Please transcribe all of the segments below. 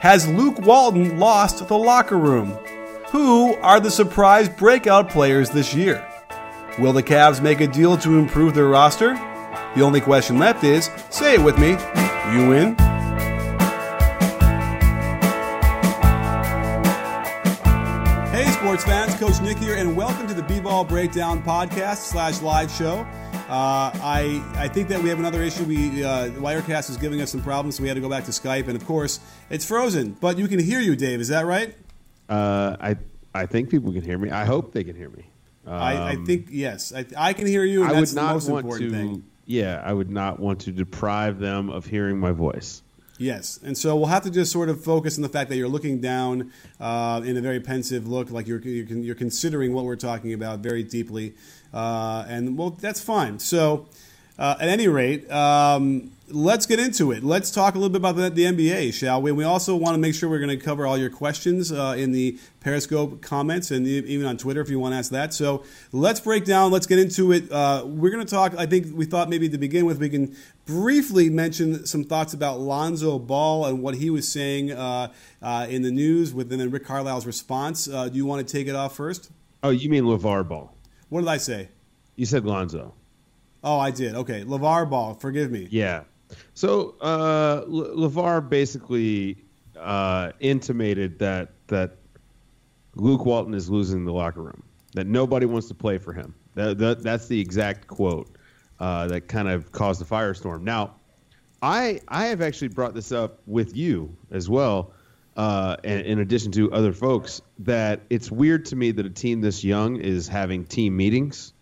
Has Luke Walton lost the locker room? Who are the surprise breakout players this year? Will the Cavs make a deal to improve their roster? The only question left is say it with me, you win. Hey, sports fans, Coach Nick here, and welcome to the B-Ball Breakdown podcast slash live show. Uh, I I think that we have another issue. We uh, Wirecast is giving us some problems, so we had to go back to Skype, and of course, it's frozen. But you can hear you, Dave. Is that right? Uh, I I think people can hear me. I hope they can hear me. Um, I, I think yes. I, I can hear you, and I that's would the not most want important to. thing. Yeah, I would not want to deprive them of hearing my voice. Yes, and so we'll have to just sort of focus on the fact that you're looking down uh, in a very pensive look, like you're, you're you're considering what we're talking about very deeply, uh, and well, that's fine. So, uh, at any rate, um, let's get into it. Let's talk a little bit about the, the NBA, shall we? We also want to make sure we're going to cover all your questions uh, in the Periscope comments and even on Twitter if you want to ask that. So let's break down. Let's get into it. Uh, we're going to talk. I think we thought maybe to begin with we can briefly mention some thoughts about Lonzo Ball and what he was saying uh, uh, in the news within Rick Carlisle's response. Uh, do you want to take it off first? Oh, you mean LaVar Ball? What did I say? You said Lonzo. Oh, I did. Okay, LaVar Ball. Forgive me. Yeah. So uh, Le- LaVar basically uh, intimated that that Luke Walton is losing the locker room. That nobody wants to play for him. That, that that's the exact quote uh, that kind of caused the firestorm. Now, I I have actually brought this up with you as well. Uh, and in addition to other folks, that it's weird to me that a team this young is having team meetings,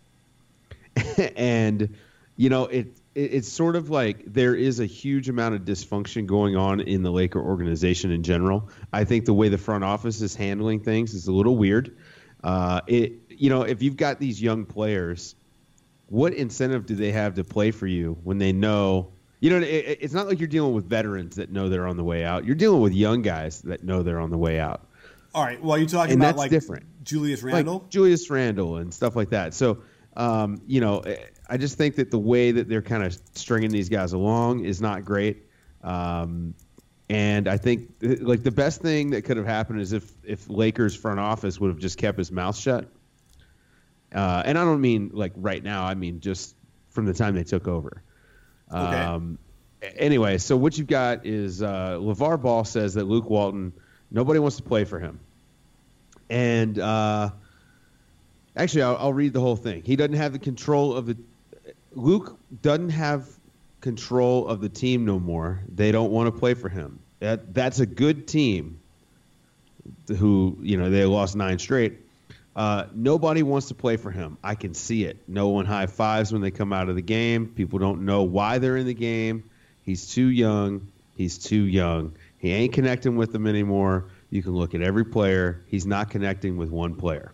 and you know it, it. It's sort of like there is a huge amount of dysfunction going on in the Laker organization in general. I think the way the front office is handling things is a little weird. Uh, it you know if you've got these young players, what incentive do they have to play for you when they know? You know, it, it's not like you're dealing with veterans that know they're on the way out. You're dealing with young guys that know they're on the way out. All right. Well, you're talking And about that's like different. Julius Randle. like Julius Randle and stuff like that. So, um, you know, eh, I just think that the way that they're kind of stringing these guys along is not great. Um, and I think eh, like the best thing that could have happened is if if Lakers front office would have just kept his mouth shut. Uh, and I don't mean like right now. I mean just from the time they took over. Okay. Um, anyway, so what you've got is uh, LaVar Ball says that Luke Walton, nobody wants to play for him. And uh, actually, I'll, I'll read the whole thing. He doesn't have the control of the. Luke doesn't have control of the team no more. They don't want to play for him. That that's a good team. Who you know they lost nine straight. Uh, nobody wants to play for him. I can see it. No one high fives when they come out of the game. People don't know why they're in the game. He's too young. He's too young. He ain't connecting with them anymore. You can look at every player. He's not connecting with one player.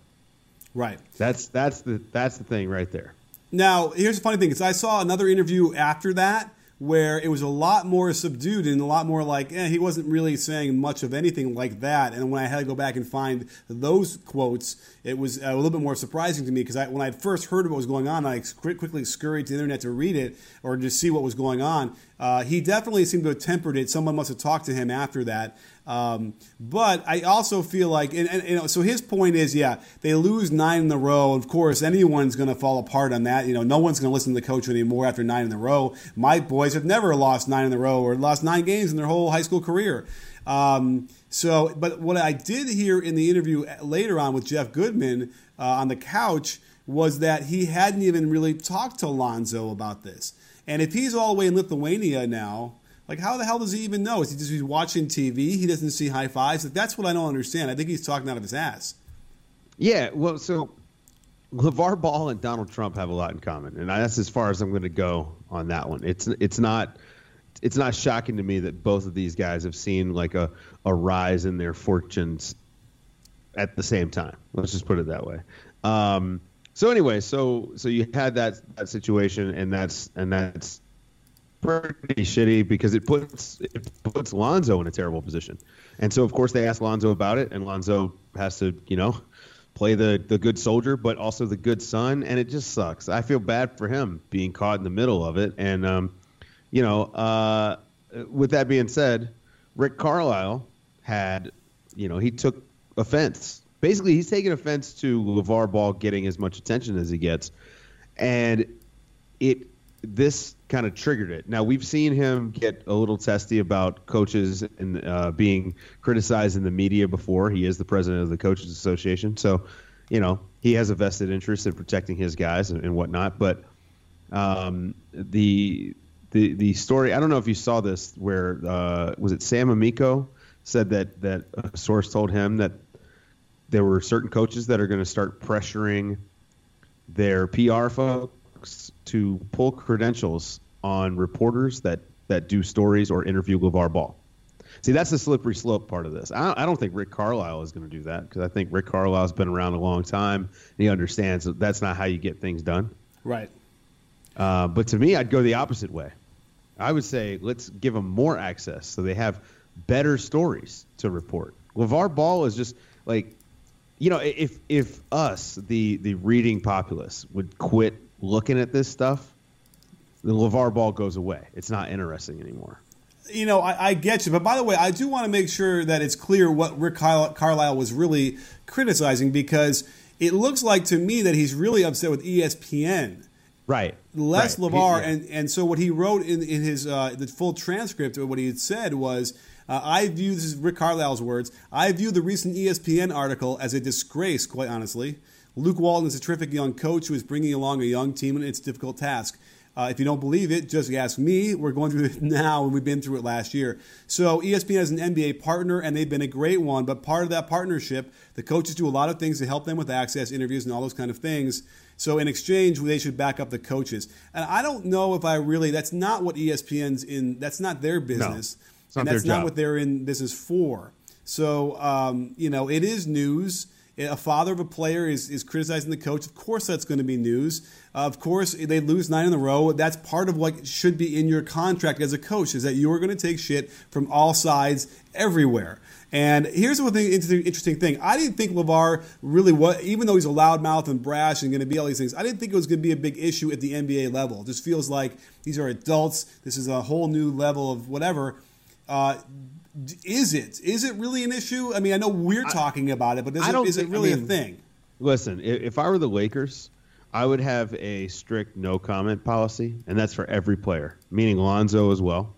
right. That's that's the that's the thing right there. Now, here's the funny thing: is I saw another interview after that where it was a lot more subdued and a lot more like eh, he wasn't really saying much of anything like that. And when I had to go back and find those quotes, it was a little bit more surprising to me because when I first heard what was going on, I quickly scurried to the internet to read it or to see what was going on. Uh, he definitely seemed to have tempered it. Someone must have talked to him after that. Um, but I also feel like, and, and you know, so his point is, yeah, they lose nine in a row. Of course, anyone's going to fall apart on that. You know, no one's going to listen to the coach anymore after nine in a row. My boys have never lost nine in a row or lost nine games in their whole high school career. Um, so, but what I did hear in the interview later on with Jeff Goodman uh, on the couch was that he hadn't even really talked to Lonzo about this. And if he's all the way in Lithuania now, like how the hell does he even know? Is he just he's watching TV? He doesn't see high fives. Like, that's what I don't understand. I think he's talking out of his ass. Yeah, well, so LaVar Ball and Donald Trump have a lot in common, and that's as far as I'm going to go on that one. It's it's not it's not shocking to me that both of these guys have seen like a, a rise in their fortunes at the same time. Let's just put it that way. Um, so anyway, so so you had that that situation, and that's and that's pretty shitty because it puts it puts Lonzo in a terrible position. And so of course they asked Lonzo about it, and Lonzo has to you know play the the good soldier, but also the good son, and it just sucks. I feel bad for him being caught in the middle of it, and um, you know, uh, with that being said, Rick Carlisle had, you know, he took offense. Basically, he's taking offense to LaVar Ball getting as much attention as he gets, and it this kind of triggered it. Now we've seen him get a little testy about coaches and uh, being criticized in the media before. He is the president of the Coaches Association, so you know he has a vested interest in protecting his guys and, and whatnot. But um, the the the story. I don't know if you saw this. Where uh, was it? Sam Amico said that that a source told him that there were certain coaches that are going to start pressuring their PR folks to pull credentials on reporters that that do stories or interview LaVar Ball. See, that's the slippery slope part of this. I, I don't think Rick Carlisle is going to do that because I think Rick Carlisle's been around a long time. And he understands that that's not how you get things done. Right. Uh, but to me, I'd go the opposite way. I would say let's give them more access so they have better stories to report. LaVar Ball is just like, you know, if if us, the the reading populace, would quit looking at this stuff, the LaVar Ball goes away. It's not interesting anymore. You know, I, I, get you, but by the way, I do want to make sure that it's clear what Rick Carlisle was really criticizing because it looks like to me that he's really upset with ESPN Right. Les right. LaVar, yeah. and, and so what he wrote in, in his uh, the full transcript of what he had said was, uh, I view this is Rick Carlisle's words. I view the recent ESPN article as a disgrace, quite honestly. Luke Walton is a terrific young coach who is bringing along a young team, and it's a difficult task. Uh, if you don't believe it, just ask me. We're going through it now, and we've been through it last year. So ESPN is an NBA partner, and they've been a great one. But part of that partnership, the coaches do a lot of things to help them with access, interviews, and all those kind of things. So in exchange, they should back up the coaches. And I don't know if I really. That's not what ESPN's in. That's not their business, no, and that's not job. what they're in business for. So um, you know, it is news. A father of a player is, is criticizing the coach. Of course, that's going to be news. Uh, of course, they lose nine in a row. That's part of what should be in your contract as a coach is that you are going to take shit from all sides everywhere. And here's one thing, interesting thing. I didn't think LaVar really was, even though he's a loudmouth and brash and going to be all these things, I didn't think it was going to be a big issue at the NBA level. It just feels like these are adults. This is a whole new level of whatever. Uh, is it? Is it really an issue? I mean, I know we're talking about it, but is, it, is it really I mean, a thing? Listen, if I were the Lakers, I would have a strict no comment policy, and that's for every player, meaning Lonzo as well.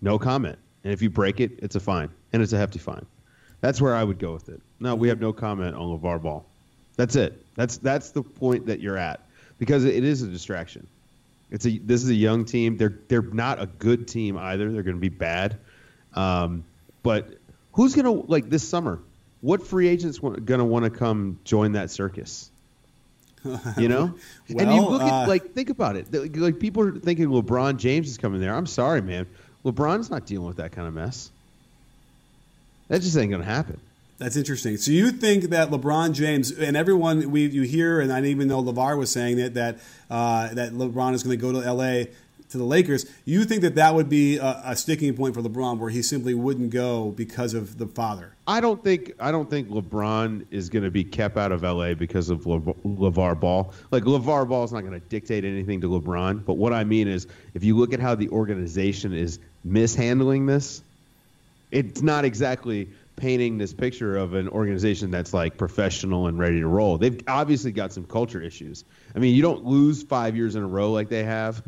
No comment. And if you break it, it's a fine and it's a hefty fine. That's where I would go with it. No, we have no comment on LaVar Ball. That's it. That's that's the point that you're at because it is a distraction. It's a this is a young team. They're they're not a good team either. They're going to be bad. Um, but who's going to like this summer? What free agents going to want to come join that circus? You know, well, and you look at uh, like think about it. Like people are thinking LeBron James is coming there. I'm sorry, man. LeBron's not dealing with that kind of mess. That just ain't going to happen. That's interesting. So you think that LeBron James and everyone we you hear, and I even know LaVar was saying that that uh, that LeBron is going to go to L.A. to the Lakers. You think that that would be a, a, sticking point for LeBron, where he simply wouldn't go because of the father? I don't think I don't think LeBron is going to be kept out of L.A. because of Le, LaVar Ball. Like LaVar Ball is not going to dictate anything to LeBron. But what I mean is, if you look at how the organization is mishandling this it's not exactly painting this picture of an organization that's like professional and ready to roll. They've obviously got some culture issues. I mean, you don't lose five years in a row like they have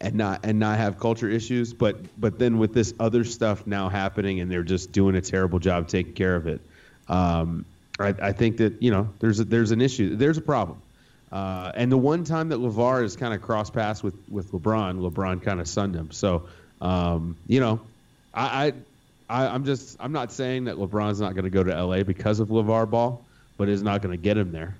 and not and not have culture issues, but but then with this other stuff now happening and they're just doing a terrible job taking care of it. Um, I, I, think that you know there's a, there's an issue, there's a problem. Uh, and the one time that LaVar has kind of crossed paths with with LeBron, LeBron kind of sunned him. So um, you know, I, I I, am just I'm not saying that LeBron's not going to go to LA because of LaVar Ball, but is not going to get him there.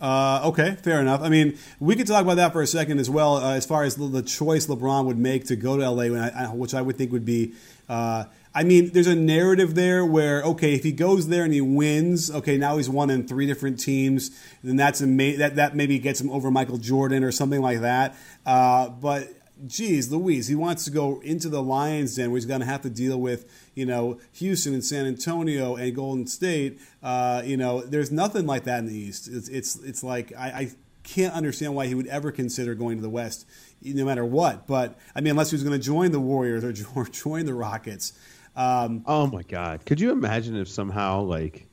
Uh, okay, fair enough. I mean, we could talk about that for a second as well, uh, as far as the, choice LeBron would make to go to LA, which I would think would be. Uh, I mean, there's a narrative there where okay, if he goes there and he wins, okay, now he's won in three different teams, then that's ama- that that maybe gets him over Michael Jordan or something like that. Uh, but geez, Louise, he wants to go into the Lions den where he's going to have to deal with, you know, Houston and San Antonio and Golden State. Uh, you know, there's nothing like that in the East. It's it's, it's like I, I can't understand why he would ever consider going to the West, no matter what. But I mean, unless he was going to join the Warriors or join the Rockets. Um, oh my God! Could you imagine if somehow like,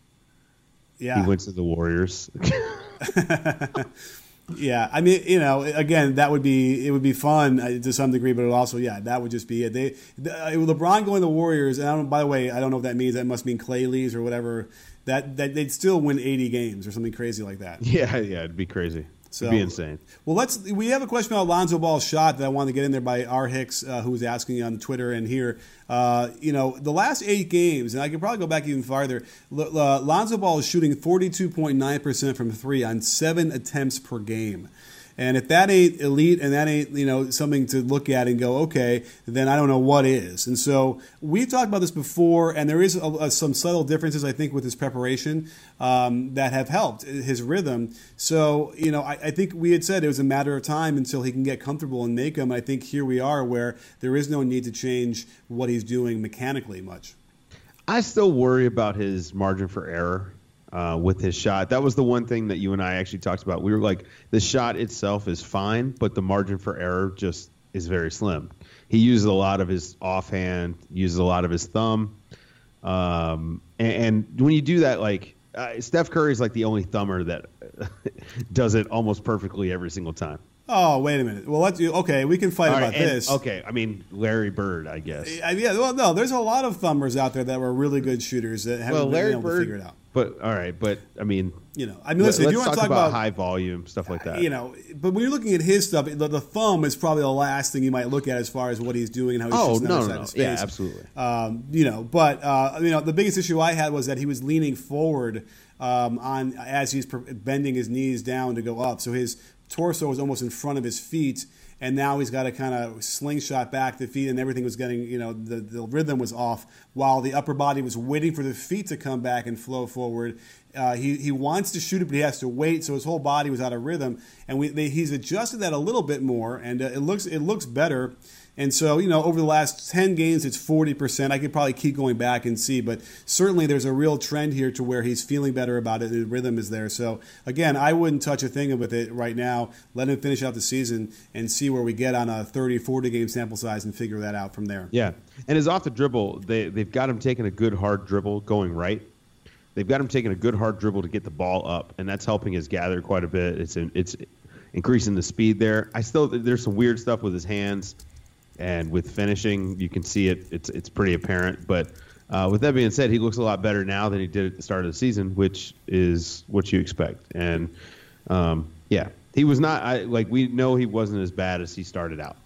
yeah, he went to the Warriors? Yeah, I mean, you know, again, that would be it would be fun uh, to some degree, but it also, yeah, that would just be it. They, the, uh, LeBron going to the Warriors, and I don't. By the way, I don't know what that means. That must mean Klay leaves or whatever. That that they'd still win eighty games or something crazy like that. Yeah, yeah, it'd be crazy. So, It'd be insane. Well, let's. We have a question about Lonzo Ball's shot that I wanted to get in there by R Hicks, uh, who was asking on Twitter and here. Uh, you know, the last eight games, and I could probably go back even farther. L- uh, Lonzo Ball is shooting 42.9 percent from three on seven attempts per game. And if that ain't elite and that ain't you know something to look at and go okay, then I don't know what is. And so we've talked about this before, and there is a, a, some subtle differences I think with his preparation um, that have helped his rhythm. So you know I, I, think we had said it was a matter of time until he can get comfortable and make them. I think here we are where there is no need to change what he's doing mechanically much. I still worry about his margin for error uh, with his shot. That was the one thing that you and I actually talked about. We were like, the shot itself is fine, but the margin for error just is very slim. He uses a lot of his offhand, uses a lot of his thumb. Um, and, and, when you do that, like uh, Steph Curry is like the only thumber that does it almost perfectly every single time. Oh, wait a minute. Well, let's okay. We can fight right, about this. Okay, I mean Larry Bird, I guess. Yeah, well, no, there's a lot of thumbers out there that were really good shooters that haven't well, Larry been able Bird, to figure it out. But all right, but I mean, you know, I mean, listen, if you want to talk about, about, high volume stuff like that, you know, but when you're looking at his stuff, the, the, thumb is probably the last thing you might look at as far as what he's doing and how he's shooting. oh, no, no, no. yeah, absolutely. Um, you know, but uh, you know, the biggest issue I had was that he was leaning forward um, on as he's bending his knees down to go up, so his torso was almost in front of his feet, and now he's got to kind of slingshot back the feet, and everything was getting, you know, the, the rhythm was off, while the upper body was waiting for the feet to come back and flow forward. Uh, he, he wants to shoot it, but he has to wait, so his whole body was out of rhythm, and we, they, he's adjusted that a little bit more, and uh, it looks it looks better. And so, you know, over the last 10 games, it's 40%. I could probably keep going back and see, but certainly there's a real trend here to where he's feeling better about it. The rhythm is there. So, again, I wouldn't touch a thing with it right now. Let him finish out the season and see where we get on a 30, 40 game sample size and figure that out from there. Yeah. And his off the dribble, they, they've got him taking a good hard dribble going right. They've got him taking a good hard dribble to get the ball up, and that's helping his gather quite a bit. It's, it's increasing the speed there. I still, there's some weird stuff with his hands and with finishing, you can see it. It's it's pretty apparent. But uh, with that being said, he looks a lot better now than he did at the start of the season, which is what you expect. And um, yeah, he was not. I, like we know he wasn't as bad as he started out.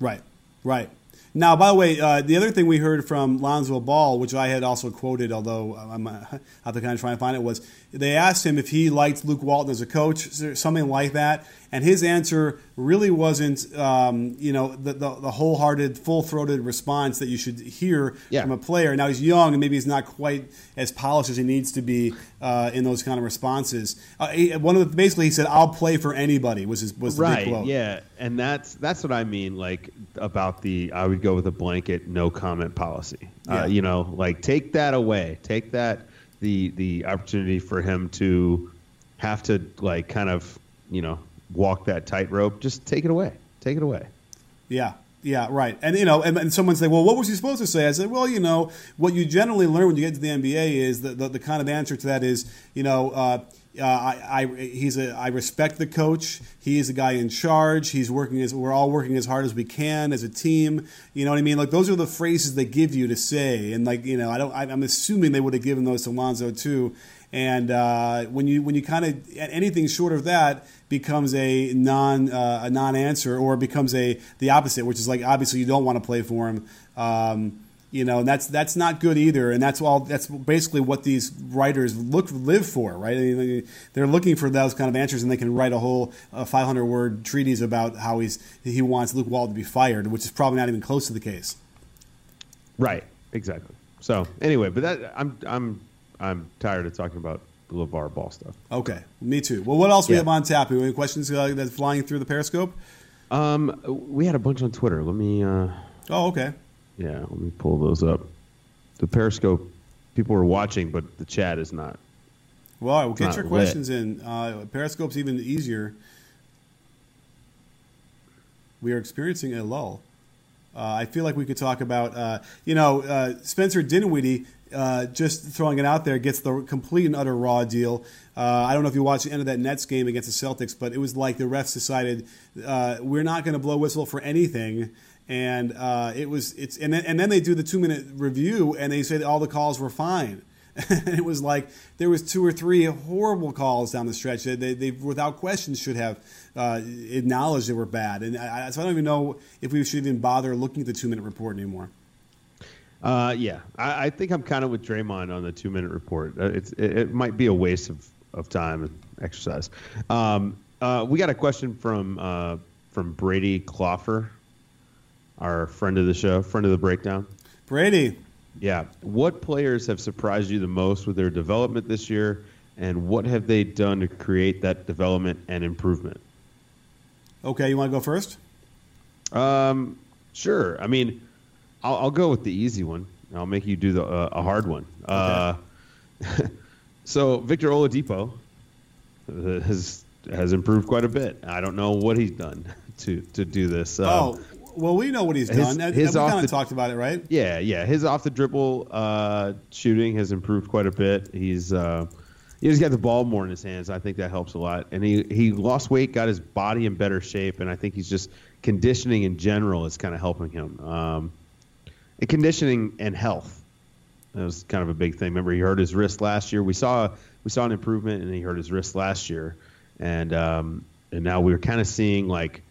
Right. Right. Now, by the way, uh, the other thing we heard from Lonzo Ball, which I had also quoted, although I'm uh, have to kind of try and find it, was they asked him if he liked Luke Walton as a coach, something like that, and his answer really wasn't, um, you know, the, the, the, wholehearted, full-throated response that you should hear yeah. from a player. Now he's young and maybe he's not quite as polished as he needs to be uh, in those kind of responses. Uh, he, one of the, basically he said, "I'll play for anybody." Was his was the right? Big quote. Yeah, and that's that's what I mean. Like about the, I would go with a blanket no comment policy. Uh, yeah. Uh, you know, like take that away. Take that the the opportunity for him to have to like kind of you know walk that tightrope. Just take it away. Take it away. Yeah. Yeah, right. And you know, and, and someone say, "Well, what was he supposed to say?" I said, "Well, you know, what you generally learn when you get to the NBA is that the, the kind of answer to that is, you know, uh, uh, I, I, he's a, I respect the coach. He is the guy in charge. He's working as we're all working as hard as we can as a team. You know what I mean? Like those are the phrases they give you to say. And like you know, I don't. I'm assuming they would have given those to Lonzo too. And uh, when you when you kind of anything short of that becomes a non uh, a non answer or becomes a the opposite, which is like obviously you don't want to play for him. Um, You know, and that's that's not good either, and that's all. That's basically what these writers look live for, right? I mean, they're looking for those kind of answers, and they can write a whole uh, 500 word treatise about how he's he wants Luke Walton to be fired, which is probably not even close to the case. Right. Exactly. So anyway, but that I'm I'm I'm tired of talking about the LaVar Ball stuff. Okay, me too. Well, what else yeah. we have on tap? Any questions uh, that's flying through the Periscope? Um, we had a bunch on Twitter. Let me. Uh, oh, okay. Yeah, let me pull those up. The Periscope, people are watching, but the chat is not. Well, we'll get your lit. questions in. Uh, Periscope's even easier. We are experiencing a lull. Uh, I feel like we could talk about, uh, you know, uh, Spencer Dinwiddie. Uh, just throwing it out there gets the complete and utter raw deal. Uh, I don't know if you watched the end of that Nets game against the Celtics, but it was like the refs decided uh, we're not going to blow whistle for anything and uh, it was it's and then, and then they do the two minute review and they say all the calls were fine. and it was like there was two or three horrible calls down the stretch that they, they without question should have uh, acknowledged they were bad. And I, so I don't even know if we should even bother looking at the two minute report anymore. Uh, yeah, I, I, think I'm kind of with Draymond on the two minute report. Uh, it's it, it, might be a waste of, of time and exercise. Um, uh, we got a question from uh, from Brady Cloffer our friend of the show, friend of the breakdown. Brady. Yeah. What players have surprised you the most with their development this year, and what have they done to create that development and improvement? Okay, you want to go first? Um, sure. I mean, I'll, I'll go with the easy one. I'll make you do the uh, a hard one. Okay. Uh, so Victor Oladipo has has improved quite a bit. I don't know what he's done to to do this. Um, oh, well, we know what he's his, done. His we kind of talked about it, right? Yeah, yeah. His off the dribble uh, shooting has improved quite a bit. He's uh, he's got the ball more in his hands. I think that helps a lot. And he he lost weight, got his body in better shape, and I think he's just conditioning in general is kind of helping him. Um, and conditioning and health that was kind of a big thing. Remember, he hurt his wrist last year. We saw we saw an improvement, and he hurt his wrist last year, and um, and now we're kind of seeing like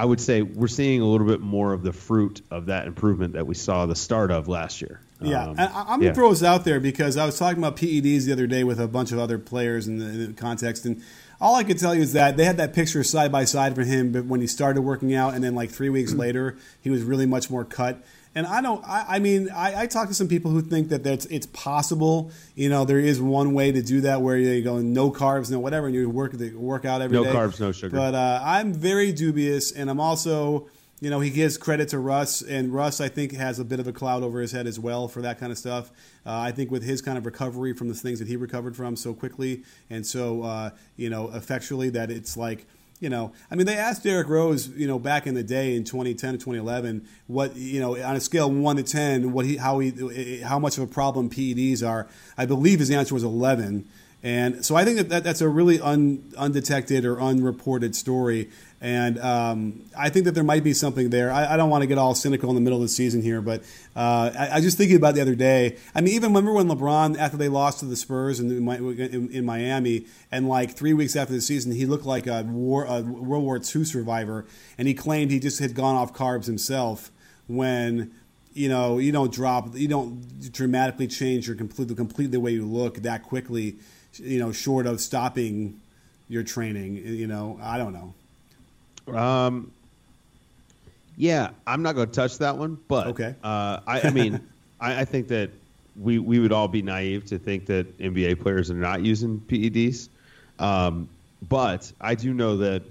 I would say we're seeing a little bit more of the fruit of that improvement that we saw the start of last year. Yeah, um, I, am gonna yeah. throw this out there because I was talking about PEDs the other day with a bunch of other players in the, in the context, and all I could tell you is that they had that picture side by side for him, but when he started working out, and then like three weeks later, he was really much more cut. And I don't. I, I mean, I, I talk to some people who think that that's it's possible. You know, there is one way to do that where you go no carbs, no whatever, and you work the work out every no day. no carbs, no sugar. But uh, I'm very dubious, and I'm also, you know, he gives credit to Russ, and Russ I think has a bit of a cloud over his head as well for that kind of stuff. Uh, I think with his kind of recovery from the things that he recovered from so quickly and so uh, you know effectually that it's like you know, I mean, they asked Derrick Rose, you know, back in the day in 2010 to 2011, what you know, on a scale of one to ten, what he, how he, how much of a problem PEDs are. I believe his answer was 11, and so I think that, that that's a really un, undetected or unreported story. And um, I think that there might be something there. I, I, don't want to get all cynical in the middle of the season here, but uh, I, I just thinking about the other day. I mean, even remember when LeBron, after they lost to the Spurs in, in, in Miami, and like three weeks after the season, he looked like a, war, a World War II survivor, and he claimed he just had gone off carbs himself when you know you don't drop you don't dramatically change your complete complete the way you look that quickly you know short of stopping your training you know i don't know um, yeah, I'm not going to touch that one, but okay. Uh, I, I mean, I, I, think that we we would all be naive to think that NBA players are not using PEDs, um, but I do know that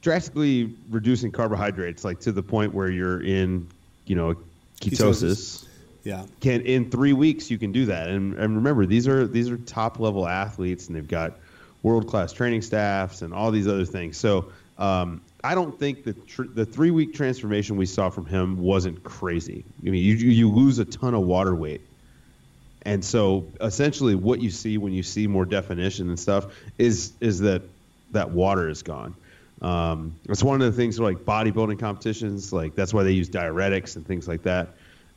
drastically reducing carbohydrates, like to the point where you're in, you know, ketosis. ketosis. Yeah. Can in three weeks you can do that, and and remember these are these are top level athletes, and they've got world class training staffs and all these other things. So um, I don't think the tr- the three week transformation we saw from him wasn't crazy. I mean, you you lose a ton of water weight, and so essentially what you see when you see more definition and stuff is is that that water is gone. Um, it's one of the things like bodybuilding competitions, like that's why they use diuretics and things like that.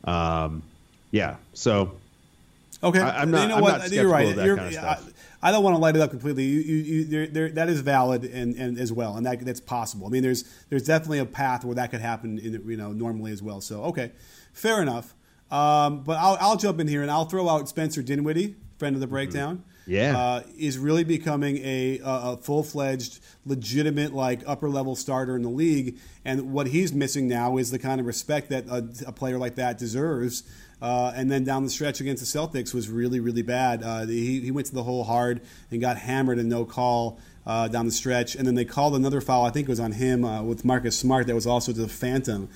Um, yeah, so okay, I, am not. You know I'm what? You're right. You're, I, I don't want to light it up completely. You, you, you, there, that is valid and, and as well, and that, that's possible. I mean, there's there's definitely a path where that could happen, in, you know, normally as well. So okay, fair enough. Um, but I'll, I'll jump in here and I'll throw out Spencer Dinwiddie, friend of the breakdown. Mm-hmm. Yeah, uh, is really becoming a, a full fledged, legitimate, like upper level starter in the league. And what he's missing now is the kind of respect that a, a player like that deserves. Uh, and then down the stretch against the Celtics was really, really bad. Uh, he, he went to the hole hard and got hammered and no call uh, down the stretch. And then they called another foul, I think it was on him uh, with Marcus Smart, that was also the Phantom.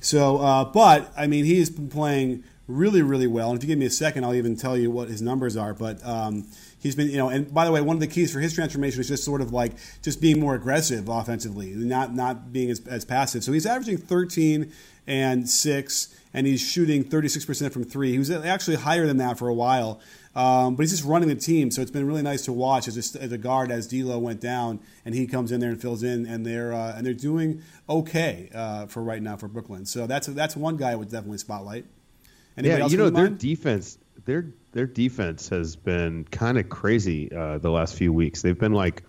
So, uh, but, I mean, he's been playing really, really well. And if you give me a second, I'll even tell you what his numbers are. But um, he's been, you know, and by the way, one of the keys for his transformation is just sort of like just being more aggressive offensively, not not being as, as passive. So he's averaging 13 and six, and he's shooting 36% from three. He was actually higher than that for a while. Um, but he's just running the team, so it's been really nice to watch as a, as a guard as D'Lo went down, and he comes in there and fills in, and they're uh, and they're doing okay uh, for right now for Brooklyn. So that's that's one guy I would definitely spotlight. Anybody yeah, you know their defense, their their defense has been kind of crazy uh, the last few weeks. They've been like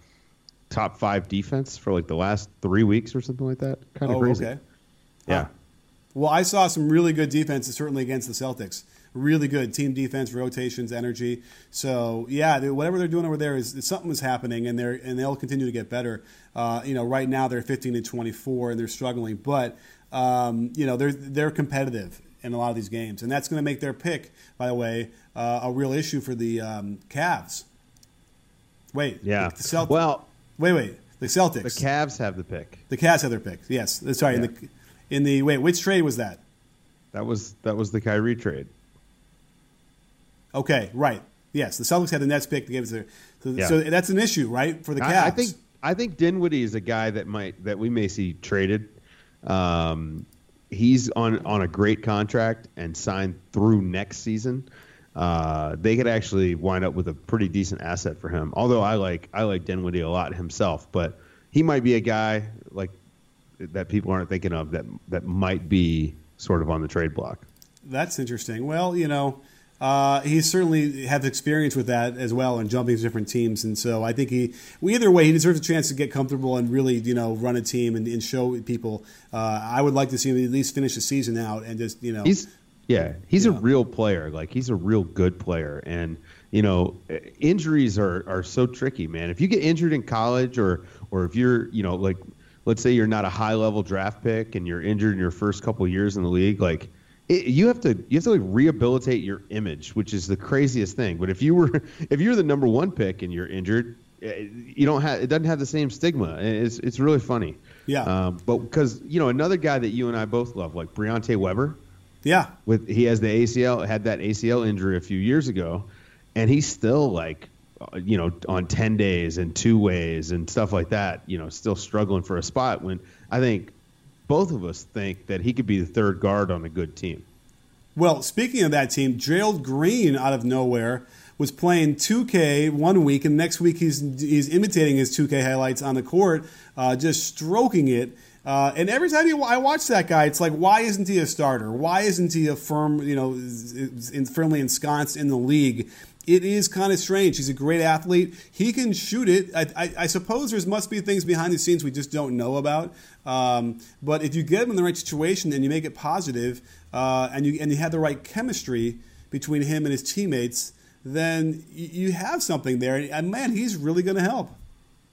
top five defense for like the last three weeks or something like that. Kind of oh, crazy. Okay. Yeah. Well, I saw some really good defenses certainly against the Celtics really good team defense, rotations, energy. So yeah, whatever they're doing over there is, something is happening, and they're and they'll continue to get better. Uh, you know, right now they're 15 and 24, and they're struggling, but um, you know they're they're competitive in a lot of these games, and that's going to make their pick, by the way, uh, a real issue for the um, Cavs. Wait, yeah, the Celtics. Well, wait, wait, the Celtics. The Cavs have the pick. The Cavs have their pick. Yes, sorry. Yeah. The in the wait, which trade was that? That was that was the Kyrie trade. Okay, right. Yes, the Celtics had the Nets pick to give it to. So, yeah. so that's an issue, right, for the Cavs. I, I, think I think Dinwiddie is a guy that might that we may see traded. Um, he's on on a great contract and signed through next season. Uh, they could actually wind up with a pretty decent asset for him. Although I like I like Dinwiddie a lot himself, but he might be a guy like that people aren't thinking of that that might be sort of on the trade block. That's interesting. Well, you know, uh, he certainly has experience with that as well and jumping to different teams, and so I think he, well, either way, he deserves a chance to get comfortable and really, you know, run a team and, and show people. Uh, I would like to see him at least finish the season out and just, you know, he's yeah, he's a know. real player. Like he's a real good player, and you know, injuries are are so tricky, man. If you get injured in college, or or if you're, you know, like let's say you're not a high level draft pick and you're injured in your first couple years in the league, like it, you have to you have to like rehabilitate your image, which is the craziest thing. But if you were if you're the number one pick and you're injured, eh, you don't have it doesn't have the same stigma. It's it's really funny. Yeah. Um, but because you know another guy that you and I both love, like Briante Weber. Yeah. With he has the ACL had that ACL injury a few years ago, and he's still like you know, on 10 days and two ways and stuff like that, you know, still struggling for a spot when I think both of us think that he could be the third guard on a good team. Well, speaking of that team, Gerald Green out of nowhere was playing 2K one week, and next week he's he's imitating his 2K highlights on the court, uh, just stroking it. Uh, and every time I watch that guy, it's like, why isn't he a starter? Why isn't he a firm, you know, in, firmly ensconced in the league? It is kind of strange. He's a great athlete. He can shoot it. I, I, I suppose there must be things behind the scenes we just don't know about. Um, but if you get him in the right situation and you make it positive, uh, and you and you have the right chemistry between him and his teammates, then you have something there. And man, he's really going to help.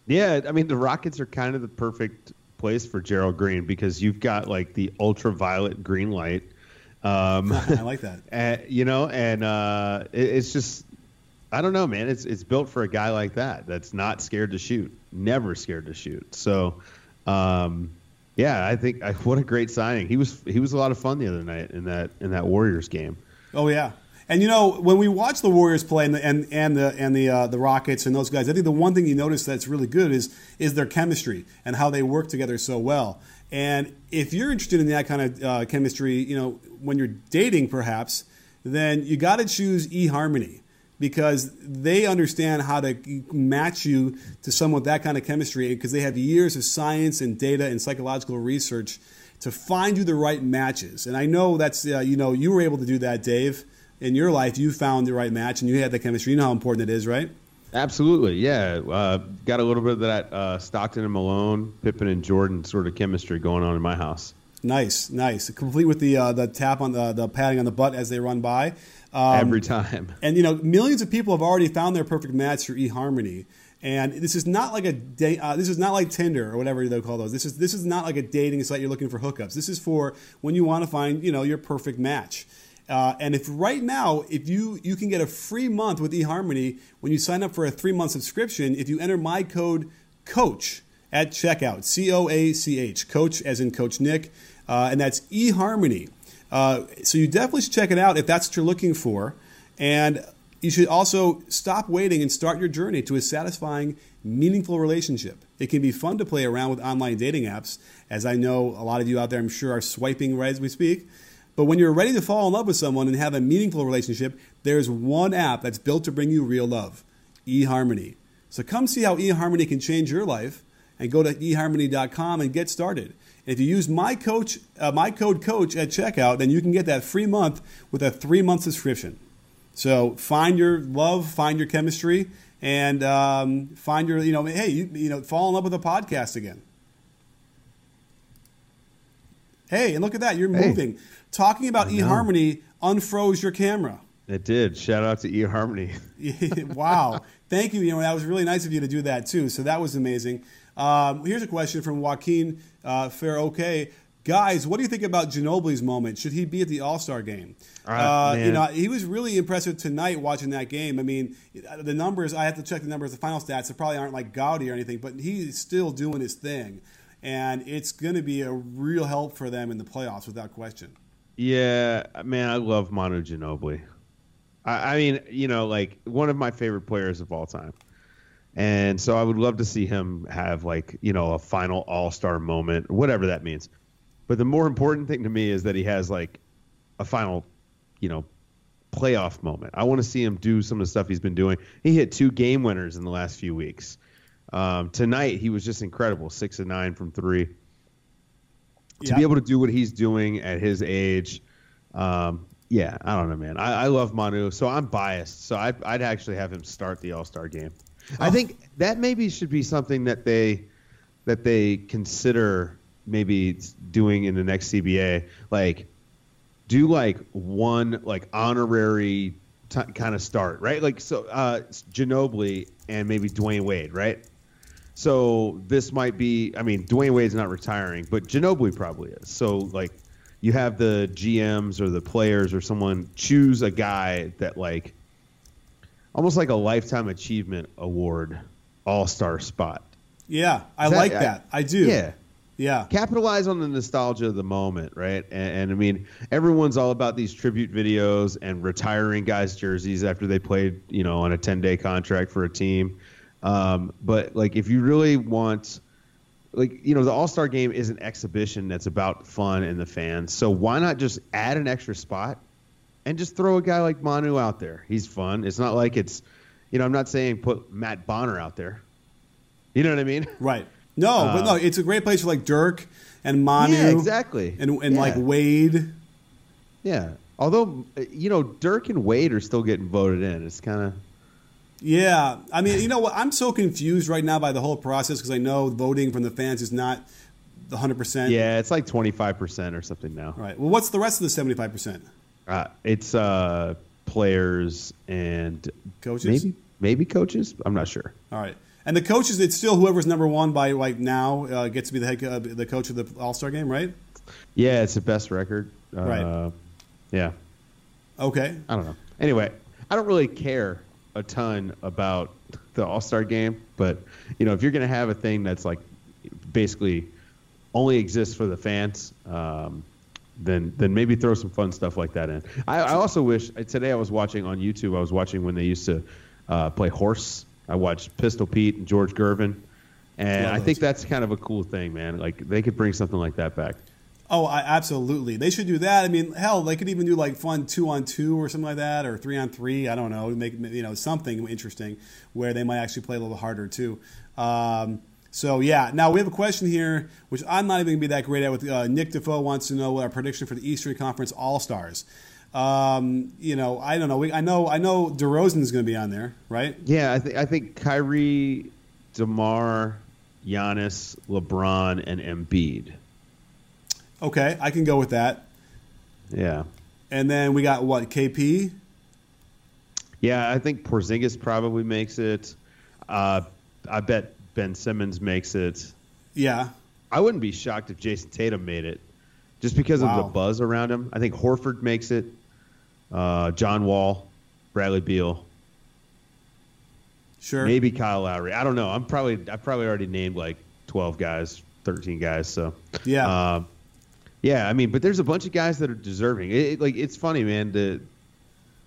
Yeah, I mean the Rockets are kind of the perfect place for Gerald Green because you've got like the ultraviolet green light. Um, I like that. and, you know, and uh, it, it's just I don't know, man. It's it's built for a guy like that. That's not scared to shoot. Never scared to shoot. So, um, yeah, I think I, what a great signing. He was he was a lot of fun the other night in that in that Warriors game. Oh yeah. And you know when we watch the Warriors play and the and, and the and the uh, the Rockets and those guys, I think the one thing you notice that's really good is is their chemistry and how they work together so well. And if you're interested in that kind of uh, chemistry, you know when you're dating, perhaps, then you got to choose eHarmony because they understand how to match you to someone with that kind of chemistry because they have years of science and data and psychological research to find you the right matches. And I know that's, uh, you know, you were able to do that, Dave. In your life, you found the right match and you had the chemistry. You know how important it is, right? Absolutely, yeah. Uh, got a little bit of that uh, Stockton and Malone, Pippen and Jordan sort of chemistry going on in my house. Nice, nice. Complete with the uh, the tap on the the patting on the butt as they run by. Um, Every time. And you know, millions of people have already found their perfect match through eHarmony. And this is not like a date. Uh, this is not like Tinder or whatever they call those. This is this is not like a dating site you're looking for hookups. This is for when you want to find you know your perfect match. Uh, and if right now, if you you can get a free month with eHarmony when you sign up for a three month subscription, if you enter my code Coach at checkout, C O A C H, Coach as in Coach Nick, uh, and that's eHarmony. Uh, so you definitely should check it out if that's what you're looking for. And you should also stop waiting and start your journey to a satisfying, meaningful relationship. It can be fun to play around with online dating apps, as I know a lot of you out there, I'm sure, are swiping right as we speak. But when you're ready to fall in love with someone and have a meaningful relationship, there's one app that's built to bring you real love eHarmony. So come see how eHarmony can change your life and go to eharmony.com and get started. If you use my coach, uh, my code coach at checkout, then you can get that free month with a three month subscription. So find your love, find your chemistry, and um, find your you know hey you, you know fall in love with a podcast again. Hey, and look at that, you're hey. moving. Talking about eHarmony unfroze your camera. It did. Shout out to eHarmony. wow. Thank you. You know, that was really nice of you to do that too. So that was amazing. Um, here's a question from Joaquin uh, Fair. Okay, guys, what do you think about Ginobili's moment? Should he be at the All Star game? Uh, you know, he was really impressive tonight watching that game. I mean, the numbers. I have to check the numbers. The final stats. They probably aren't like gaudy or anything, but he's still doing his thing, and it's going to be a real help for them in the playoffs without question. Yeah, man, I love Manu Ginobili. I, I mean, you know, like one of my favorite players of all time. And so I would love to see him have like, you know, a final all-star moment, whatever that means. But the more important thing to me is that he has like a final, you know, playoff moment. I want to see him do some of the stuff he's been doing. He hit two game winners in the last few weeks. Um, tonight he was just incredible, six and nine from three. To be able to do what he's doing at his age, um, yeah, I don't know, man. I, I, love Manu, so I'm biased. So I'd, I'd actually have him start the All Star game. I think that maybe should be something that they that they consider maybe doing in the next CBA. Like, do like one like honorary t- kind of start, right? Like so, uh, Ginobili and maybe Dwyane Wade, right? So this might be. I mean, Dwyane Wade's not retiring, but Ginobili probably is. So like, you have the GMs or the players or someone choose a guy that like almost like a lifetime achievement award all star spot. Yeah, I that, like that. I, I, do. Yeah. Yeah. Capitalize on the nostalgia of the moment, right? And, and, I mean, everyone's all about these tribute videos and retiring guys' jerseys after they played, you know, on a 10 day contract for a team. Um, but, like, if you really want, like, you know, the All Star game is an exhibition that's about fun and the fans. So why not just add an extra spot and just throw a guy like Manu out there. He's fun. It's not like it's, you know, I'm not saying put Matt Bonner out there. You know what I mean? Right. No, uh, but no, it's a great place for like Dirk and Manu. Yeah, exactly. And and yeah. like Wade. Yeah. Although you know Dirk and Wade are still getting voted in. It's kind of. Yeah, I mean, you know what? I'm so confused right now by the whole process because I know voting from the fans is not the hundred percent. Yeah, it's like twenty five percent or something now. Right. Well, what's the rest of the seventy five percent? Uh, it's uh, players and coaches. Maybe maybe coaches. I'm not sure. All right. And the coaches, it's still whoever's number one by like now uh, gets to be the head, uh, the coach of the All Star game, right? Yeah, it's the best record. Uh, right. Yeah. Okay. I don't know. Anyway, I don't really care a ton about the All Star game, but you know, if you're going to have a thing that's like basically only exists for the fans, um, then then maybe throw some fun stuff like that in. I, I, also wish today I was watching on YouTube. I was watching when they used to uh, play horse. I watched Pistol Pete and George Gervin, and I think that's kind of a cool thing, man. Like they could bring something like that back. Oh, I, absolutely. They should do that. I mean, hell, they could even do like fun two on two or something like that, or three on three. I don't know, make you know something interesting where they might actually play a little harder too. Um, so yeah, now we have a question here, which I'm not even gonna be that great at. With uh, Nick Defoe wants to know what our prediction for the Eastern Conference All Stars. Um, you know, I don't know. We, I know, I know, DeRozan is going to be on there, right? Yeah, I think I think Kyrie, Demar, Giannis, LeBron, and Embiid. Okay, I can go with that. Yeah. And then we got what KP. Yeah, I think Porzingis probably makes it. Uh, I bet Ben Simmons makes it. Yeah. I wouldn't be shocked if Jayson Tatum made it, just because Wow. of the buzz around him. I think Horford makes it. Uh, John Wall, Bradley Beal, Sure. maybe Kyle Lowry. I don't know. I'm probably I probably already named like 12 guys, 13 guys. So Yeah. Um, yeah, I mean, but there's a bunch of guys that are deserving. It, it- like it's funny, man. The,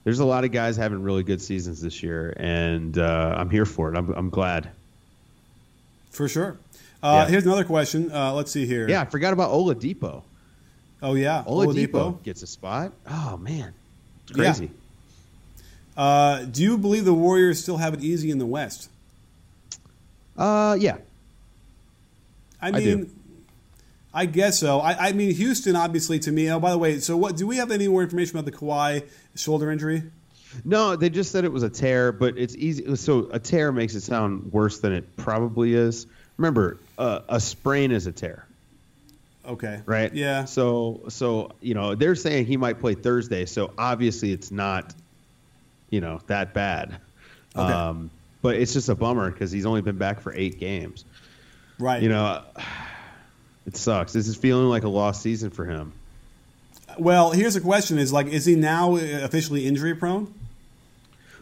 there's a lot of guys having really good seasons this year, and uh, I'm here for it. I'm, I'm glad. For sure. Uh, Yeah. Here's another question. Uh, let's see here. Yeah, I forgot about Oladipo. Oh yeah. Oladipo, Oladipo. gets a spot. Oh man, it's Yeah. crazy. Uh, do you believe the Warriors still have it easy in the West? Uh, yeah, I I mean, do. I guess so. I, I mean, Houston, obviously, to me. Oh, by the way, so what? Do we have any more information about the Kawhi shoulder injury? No, they just said it was a tear, but it's easy. So a tear makes it sound worse than it probably is. Remember, uh, a sprain is a tear, Okay. right? Yeah. So, so you know, they're saying he might play Thursday. So obviously, it's not, you know, that bad. Okay. Um, but it's just a bummer because he's only been back for eight games. Right. You know, it sucks. This is feeling like a lost season for him. Well, here's the question: Is like, is he now officially injury prone?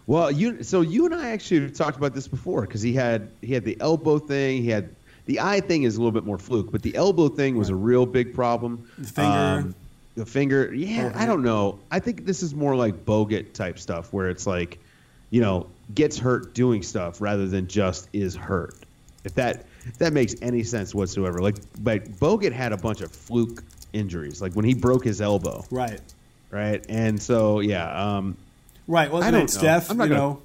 Well, you so you and I actually talked about this before because he had he had the elbow thing, he had the eye thing is a little bit more fluke, but the elbow thing was a real big problem. The finger. Um, the finger, yeah. I don't know. I think this is more like Bogut type stuff where it's like, you know, gets hurt doing stuff rather than just is hurt. If that that makes any sense whatsoever. Like, but Bogut had a bunch of fluke injuries, like when he broke his elbow, Right. right? And so, yeah, um, Right. Well, I don't know. Steph. I'm not you gonna- know,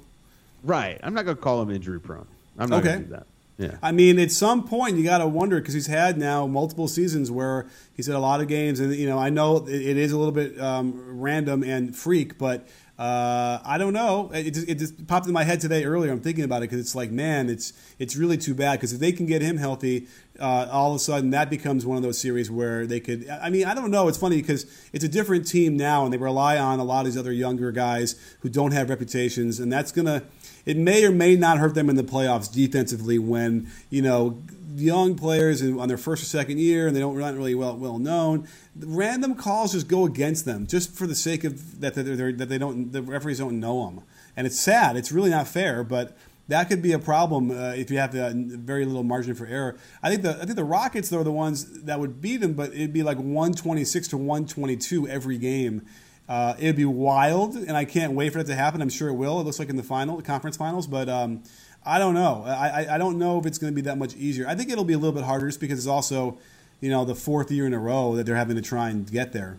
Right. I'm not going to call him injury prone. I'm not Okay. going to do that. Yeah. I mean, at some point you got to wonder because he's had now multiple seasons where he's had a lot of games, and you know, I know it, it is a little bit um, random and freak, but uh, I don't know. It just, it just popped in my head today earlier. I'm thinking about it because it's like, man, it's it's really too bad because if they can get him healthy, uh, all of a sudden that becomes one of those series where they could. I mean, I don't know. It's funny because it's a different team now, and they rely on a lot of these other younger guys who don't have reputations, and that's gonna. It may or may not hurt them in the playoffs defensively when you know young players on their first or second year and they don't not really well well known. Random calls just go against them just for the sake of that they're, that they don't the referees don't know them, and it's sad. It's really not fair, but. That could be a problem uh, if you have the very little margin for error. I think the I think the Rockets though are the ones that would beat them, but it'd be like one twenty six to one twenty two every game. Uh, it'd be wild, and I can't wait for that to happen. I'm sure it will. It looks like in the final, the conference finals, but um, I don't know. I, I, don't know if it's going to be that much easier. I think it'll be a little bit harder just because it's also, you know, the fourth year in a row that they're having to try and get there.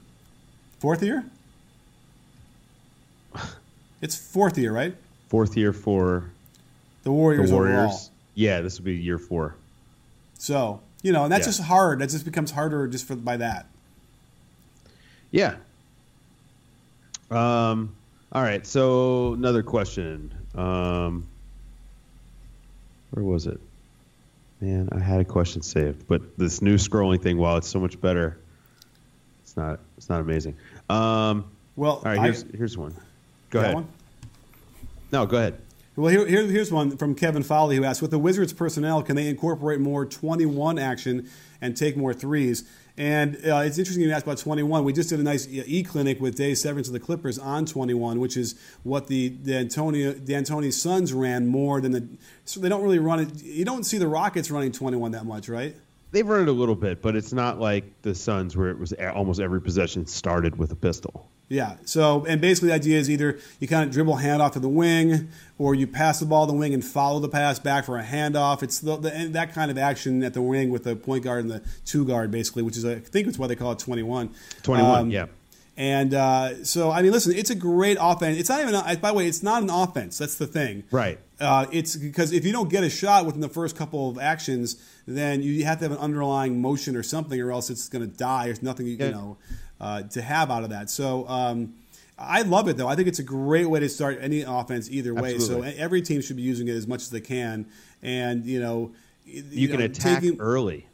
Fourth year? It's fourth year, right? Fourth year for The the Warriors, Warriors. overall. Yeah, this would be year four. So you know, and that's Yeah. just hard. That just becomes harder just for by that. Yeah. Um. All right. So another question. Um. Where was it? Man, I had a question saved, but this new scrolling thing, while it's so much better, it's not. It's not amazing. Um. Well, All right. I- Here's here's one. Go ahead. one? No, go ahead. Well, here, here, here's one from Kevin Foley who asks With the Wizards personnel, can they incorporate more 21 action and take more threes? And uh, it's interesting you asked about 21. We just did a nice e clinic with Dave Severance of the Clippers on 21, which is what the, the Antonio the Antoni Suns ran more than the. So they don't really run it. You don't see the Rockets running 21 that much, right? They've run it a little bit, but it's not like the Suns where it was almost every possession started with a pistol. Yeah. So, and basically the idea is either you kind of dribble handoff to the wing, or you pass the ball to the wing and follow the pass back for a handoff. It's the, the, and that kind of action at the wing with the point guard and the two guard, basically, which is I think it's why they call it twenty one. 21, yeah. And uh, so, I mean, listen, it's a great offense. It's not even. a- By the way, it's not an offense. That's the thing. Right. Uh, it's because if you don't get a shot within the first couple of actions, then you have to have an underlying motion or something, or else it's going to die. There's nothing you, you know uh, to have out of that. So um, I love it though. I think it's a great way to start any offense either way. Absolutely. So every team should be using it as much as they can, and you know You can know, attack taking- early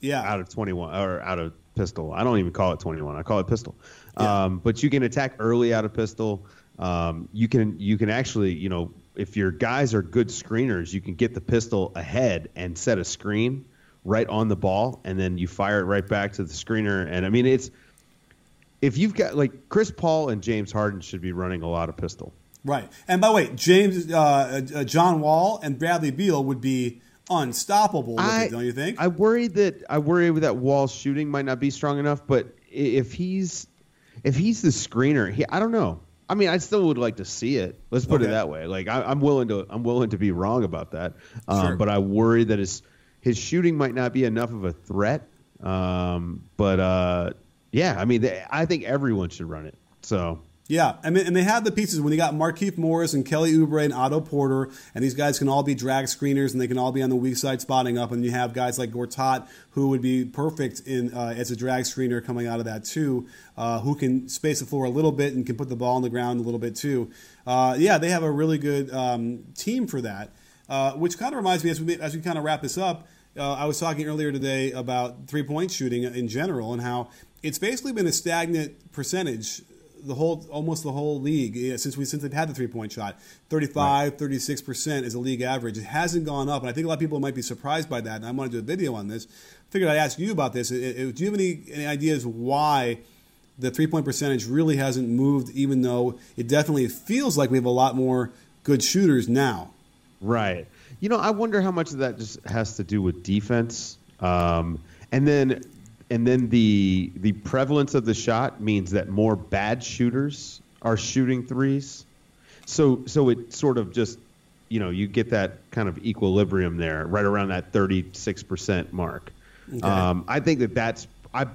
yeah, out of 21 or out of pistol. I don't even call it 21. I call it pistol. Yeah. Um, but you can attack early out of pistol. Um, you can you can actually you know if your guys are good screeners, you can get the pistol ahead and set a screen right on the ball, and then you fire it right back to the screener. And I mean, it's if you've got like Chris Paul and James Harden should be running a lot of pistol. Right. And by the way, James, uh, uh, John Wall, and Bradley Beal would be unstoppable. I, it, don't you think? I worry that I worry that Wall's shooting might not be strong enough. But if he's if he's the screener, he, I don't know. I mean, I still would like to see it. Let's put okay. it that way. Like I, am willing to I'm willing to be wrong about that. Um, sure. But I worry that his his shooting might not be enough of a threat. Um, but uh, yeah, I mean, they, I think everyone should run it. So yeah, I mean, and they have the pieces when you got Markieff Morris and Kelly Oubre and Otto Porter, and these guys can all be drag screeners and they can all be on the weak side spotting up. And you have guys like Gortat who would be perfect in uh, as a drag screener coming out of that too, uh, who can space the floor a little bit and can put the ball on the ground a little bit too. Uh, yeah, they have a really good um, team for that. Uh, which kind of reminds me as we as we kind of wrap this up. Uh, I was talking earlier today about three point shooting in general and how it's basically been a stagnant percentage the whole almost the whole league yeah, since we since they've had the three point shot 35 right. 36 percent is a league average. It hasn't gone up and i think a lot of people might be surprised by that and i want to do a video on this. Figured i'd ask you about this. It, it, do you have any, any ideas why the three point percentage really hasn't moved even though it definitely feels like we have a lot more good shooters now? Right. You know i wonder how much of that just has to do with defense um, and then and then the the prevalence of the shot means that more bad shooters are shooting threes. So so it sort of just you know you get that kind of equilibrium there, right around that 36 percent mark. Okay. Um, I think that that's I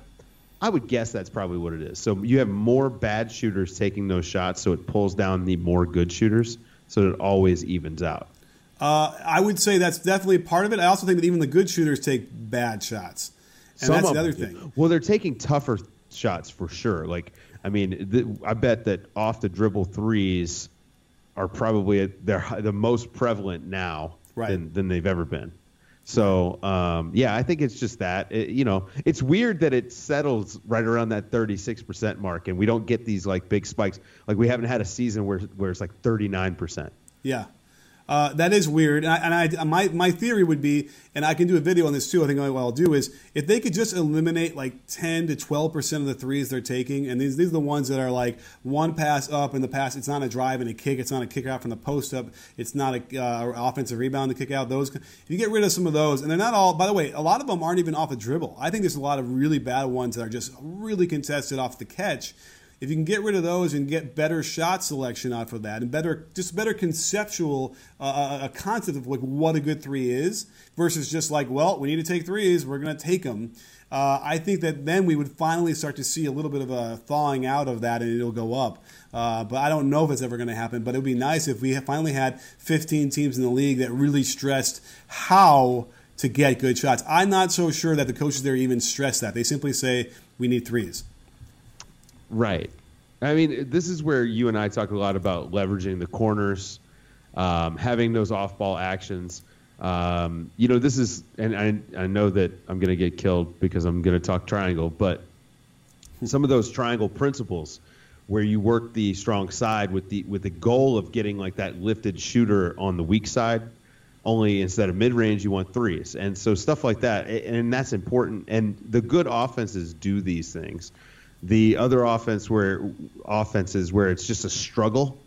I would guess that's probably what it is. So you have more bad shooters taking those shots, so it pulls down the more good shooters, so it always evens out. Uh, I would say that's definitely part of it. I also think that even the good shooters take bad shots. And Some that's the other thing. Well, they're taking tougher shots for sure. Like, I mean, I bet that off the dribble threes are probably they're the most prevalent now right. than, than they've ever been. So um, yeah, I think it's just that it, you know it's weird that it settles right around that 36 percent mark, and we don't get these like big spikes. Like we haven't had a season where where it's like 39 percent. Yeah, uh, that is weird. And, I, and I, my, my theory would be, and I can do a video on this too, I think what I'll do is if they could just eliminate like 10 to 12% of the threes they're taking, and these, these are the ones that are like one pass up in the pass, it's not a drive and a kick, it's not a kick out from the post up, it's not a uh, offensive rebound to kick out. Those, if you get rid of some of those, and they're not all, by the way, a lot of them aren't even off a dribble. I think there's a lot of really bad ones that are just really contested off the catch if you can get rid of those and get better shot selection out of that and better just better conceptual uh, uh, a concept of like what a good three is versus just like well we need to take threes we're going to take them uh, I think that then we would finally start to see a little bit of a thawing out of that and it'll go up. Uh, but I don't know if it's ever going to happen. But it would be nice if we finally had 15 teams in the league that really stressed how to get good shots. I'm not so sure that the coaches there even stress that. They simply say, we need threes. Right. I mean, this is where you and I talk a lot about leveraging the corners, um, having those off-ball actions. Um, you know, this is, and I, I know that I'm going to get killed because I'm going to talk triangle, but some of those triangle principles where you work the strong side with the with the goal of getting like that lifted shooter on the weak side only instead of mid range you want threes and so stuff like that and that's important and the good offenses do these things the other offense where offenses where it's just a struggle,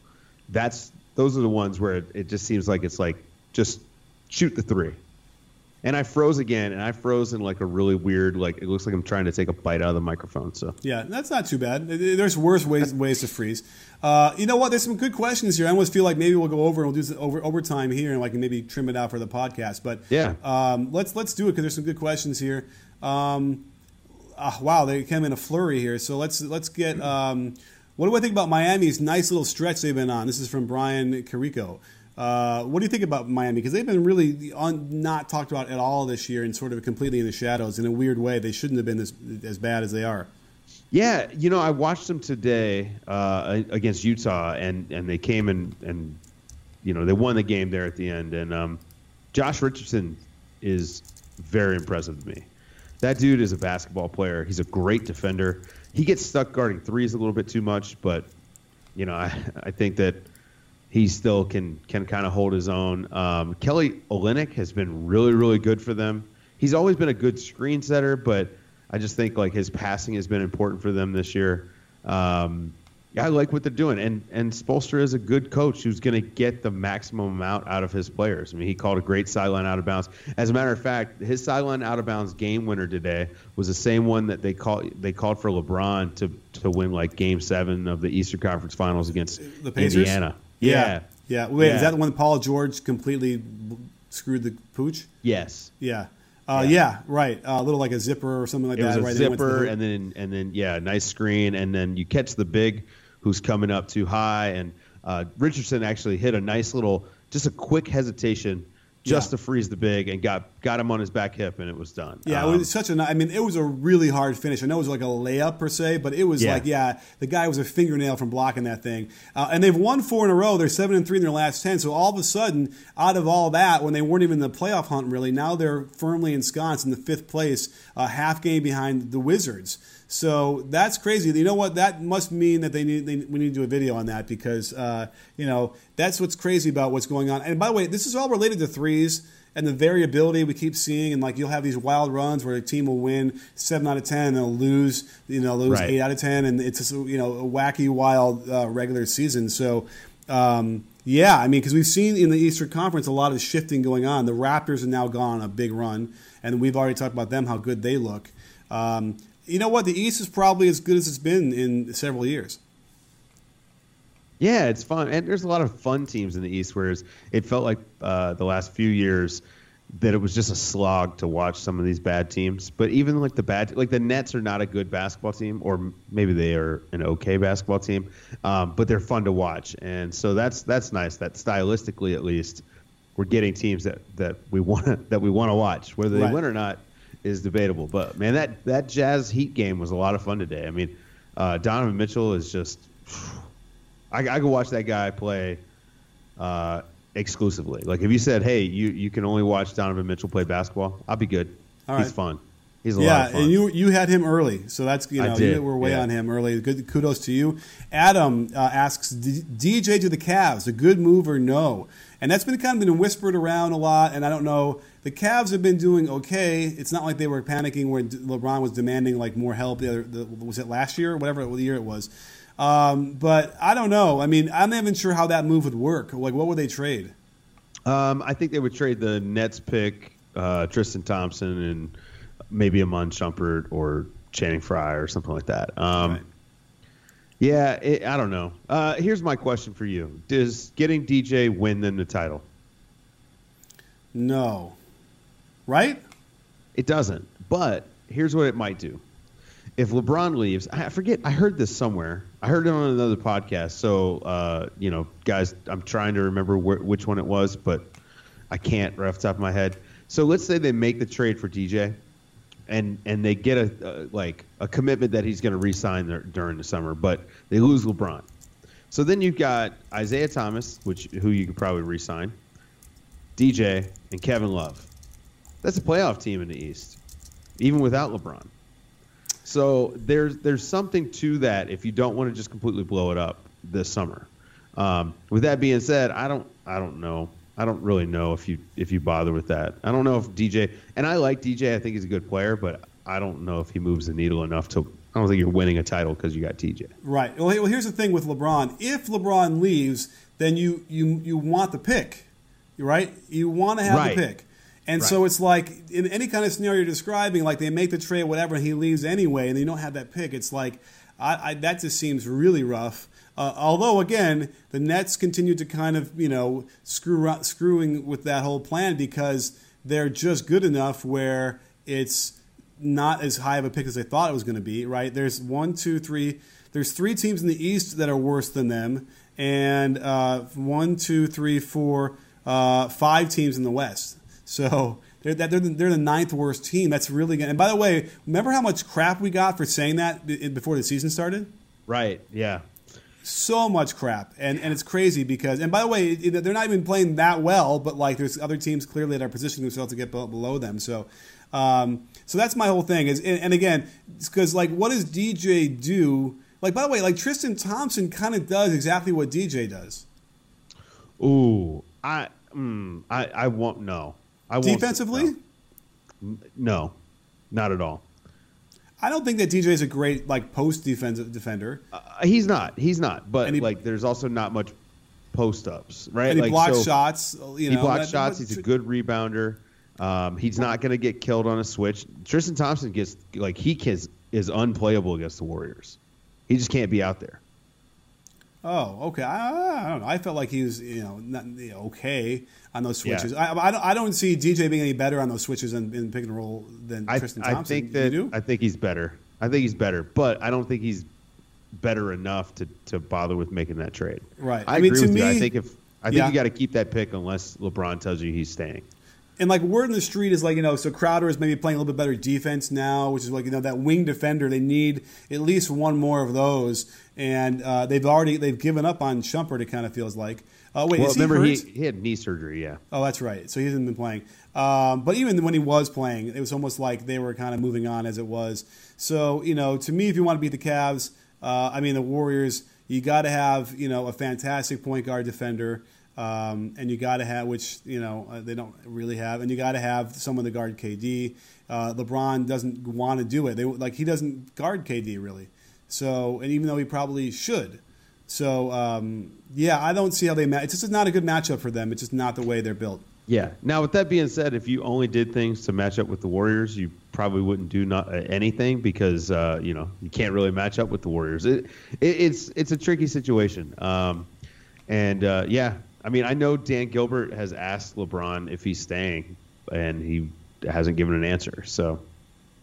that's those are the ones where it, it just seems like it's like just shoot the three. And I froze again, and I froze in like a really weird, like it looks like I'm trying to take a bite out of the microphone. So yeah, that's not too bad. There's worse ways ways to freeze. Uh, you know what? There's some good questions here. I almost feel like maybe we'll go over and we'll do over overtime here, and like maybe trim it out for the podcast. But yeah, um, let's let's do it because there's some good questions here. Um, uh, wow, they came in a flurry here. So let's let's get. Um, what do I think about Miami's nice little stretch they've been on? This is from Brian Carrico. Uh, what do you think about Miami? Because they've been really not talked about at all this year and sort of completely in the shadows in a weird way. They shouldn't have been this, as bad as they are. Yeah, you know, I watched them today uh, against Utah, and, and they came and, and, you know, they won the game there at the end. And um, Josh Richardson is very impressive to me. That dude is a basketball player. He's a great defender. He gets stuck guarding threes a little bit too much, but you know, I, I think that he still can can kind of hold his own. Um, Kelly Olynyk has been really really good for them. He's always been a good screen setter, but I just think like his passing has been important for them this year. Um, I like what they're doing, and and Spoelstra is a good coach who's going to get the maximum amount out of his players. I mean, he called a great sideline out of bounds. As a matter of fact, his sideline out of bounds game winner today was the same one that they called they called for LeBron to to win like Game Seven of the Eastern Conference Finals against The Pacers? Indiana. Yeah. Yeah. Yeah. Wait, Yeah. is that the one Paul George completely screwed the pooch? Yes. Yeah. Uh, yeah. right. Uh, a little like a zipper or something like It was that. a right? Then it went to the zipper, and then and then yeah, nice screen, and then you catch the big, who's coming up too high, and uh, Richardson actually hit a nice little, just a quick hesitation, just Yeah. to freeze the big, and got got him on his back hip, and it was done. Yeah, Um, it was such a. I mean, it was a really hard finish. I know it was like a layup per se, but it was Yeah. like, yeah, the guy was a fingernail from blocking that thing. Uh, and they've won four in a row. They're seven and three in their last ten. So all of a sudden, out of all that, when they weren't even in the playoff hunt, really, now they're firmly ensconced in the fifth place, a half game behind the Wizards. So that's crazy. You know what? That must mean that they need. They, we need to do a video on that because uh, you know that's what's crazy about what's going on. And by the way, this is all related to threes and the variability we keep seeing, and like you'll have these wild runs where a team will win seven out of ten, and they'll lose, you know, lose Right. eight out of ten, and it's just, you know a wacky, wild uh, regular season. So. Um, yeah, I mean, because we've seen in the Eastern Conference a lot of shifting going on. The Raptors are now gone on a big run, and we've already talked about them how good they look. Um, you know what? The East is probably as good as it's been in several years. Yeah, it's fun, and there's a lot of fun teams in the East. Whereas it felt like uh, the last few years that it was just a slog to watch some of these bad teams. But even like the bad, like the Nets are not a good basketball team, or maybe they are an okay basketball team, um, but they're fun to watch, and so that's that's nice. That stylistically, at least, we're getting teams that that we want that we want to watch. Whether they Right. win or not is debatable. But man, that that Jazz Heat game was a lot of fun today. I mean, uh, Donovan Mitchell is just. I, I could watch that guy play uh, exclusively. Like if you said, "Hey, you, you can only watch Donovan Mitchell play basketball," I'll be good. All He's right. fun. He's a lot of fun. Yeah, and you you had him early, so that's you know you were way yeah. on him early. Good kudos to you. Adam uh, asks D- DJ to the Cavs, a good move or no? And that's been kind of been whispered around a lot, and I don't know. The Cavs have been doing okay. It's not like they were panicking when LeBron was demanding like more help. The other the, was it last year, whatever the year it was. Um, but I don't know. I mean, I'm not even sure how that move would work. Like, what would they trade? um, I think they would trade the Nets pick, uh, Tristan Thompson, and maybe Iman Shumpert or Channing Frye or something like that. Um, Right. Yeah, it, I don't know. Uh, here's my question for you: Does getting DJ win them the title? No, right? It doesn't. But here's what it might do. If LeBron leaves, I forget. I heard this somewhere. I heard it on another podcast. So, uh, you know, guys, I'm trying to remember wh- which one it was, but I can't right off the top of my head. So let's say they make the trade for DJ, and and they get a like a commitment that he's going to re-sign there during the summer, but they lose LeBron. So then you've got Isaiah Thomas, which who you could probably re-sign, DJ, and Kevin Love. That's a playoff team in the East, even without LeBron. So there's there's something to that if you don't want to just completely blow it up this summer. Um, with that being said, I don't I don't know. I don't really know if you if you bother with that. I don't know if DJ and I like DJ. I think he's a good player, but I don't know if he moves the needle enough to. I don't think you're winning a title because you got TJ. Right. Well, well, here's the thing with LeBron. If LeBron leaves, then you you you want the pick, right? You want to have Right. the pick. And so it's like in any kind of scenario you're describing, like they make the trade, whatever, and he leaves anyway, and they don't have that pick. It's like I, I, that just seems really rough. Uh, although again, the Nets continue to kind of you know screw screwing with that whole plan because they're just good enough where it's not as high of a pick as they thought it was going to be. Right? There's one, two, three. There's three teams in the East that are worse than them, and uh, one, two, three, four, uh, five teams in the West. So they're, they're, the, they're the ninth worst team. That's really good. And by the way, remember how much crap we got for saying that before the season started? Right. Yeah. so much crap, and and it's crazy because and by the way, they're not even playing that well, but like there's other teams clearly that are positioning themselves to get below them. So Um, so that's my whole thing. Is and, and again, because like, what does DJ do? Like, by the way, like Tristan Thompson kind of does exactly what DJ does. Ooh, I, mm, I, I won't. No, I. Defensively, no. no, not at all. I don't think that DJ is a great like post defensive defender. Uh, he's not. He's not. But he, like, there's also not much post ups, right? And he like, blocks so shots. You know, he blocks that, shots. He's a good rebounder. Um, he's not going to get killed on a switch. Tristan Thompson gets like he is is unplayable against the Warriors. He just can't be out there. Oh, okay. I, I don't know. I felt like he was, you know, not, you know, okay on those switches. Yeah. I, I, don't, I don't see DJ being any better on those switches in, in pick and roll than I, Tristan Thompson. I think that I think he's better. I think he's better, but I don't think he's better enough to, to bother with making that trade. Right. I, I mean, agree with me, you. I think if I think yeah. you got to keep that pick unless LeBron tells you he's staying. And like word in the street is like you know, so Crowder is maybe playing a little bit better defense now, which is like you know that wing defender. They need at least one more of those, and uh, they've already they've given up on Shumpert. It kind of feels like. Uh, wait, well, he remember he, he, had knee surgery, yeah. Oh, that's right. So he hasn't been playing. Um, but even when he was playing, it was almost like they were kind of moving on as it was. So you know, to me, if you want to beat the Cavs, uh, I mean the Warriors, you got to have you know a fantastic point guard defender. Um, and you got to have, which you know uh, they don't really have, and you got to have someone to guard KD. Uh, LeBron doesn't want to do it. They like he doesn't guard KD really. So, and even though he probably should, so um, yeah, I don't see how they match. It's just not a good matchup for them. It's just not the way they're built. Yeah. Now, with that being said, if you only did things to match up with the Warriors, you probably wouldn't do not uh, anything because uh, you know you can't really match up with the Warriors. It, it, it's it's a tricky situation. Um, and uh, yeah, I mean, I know Dan Gilbert has asked LeBron if he's staying, and he hasn't given an answer. So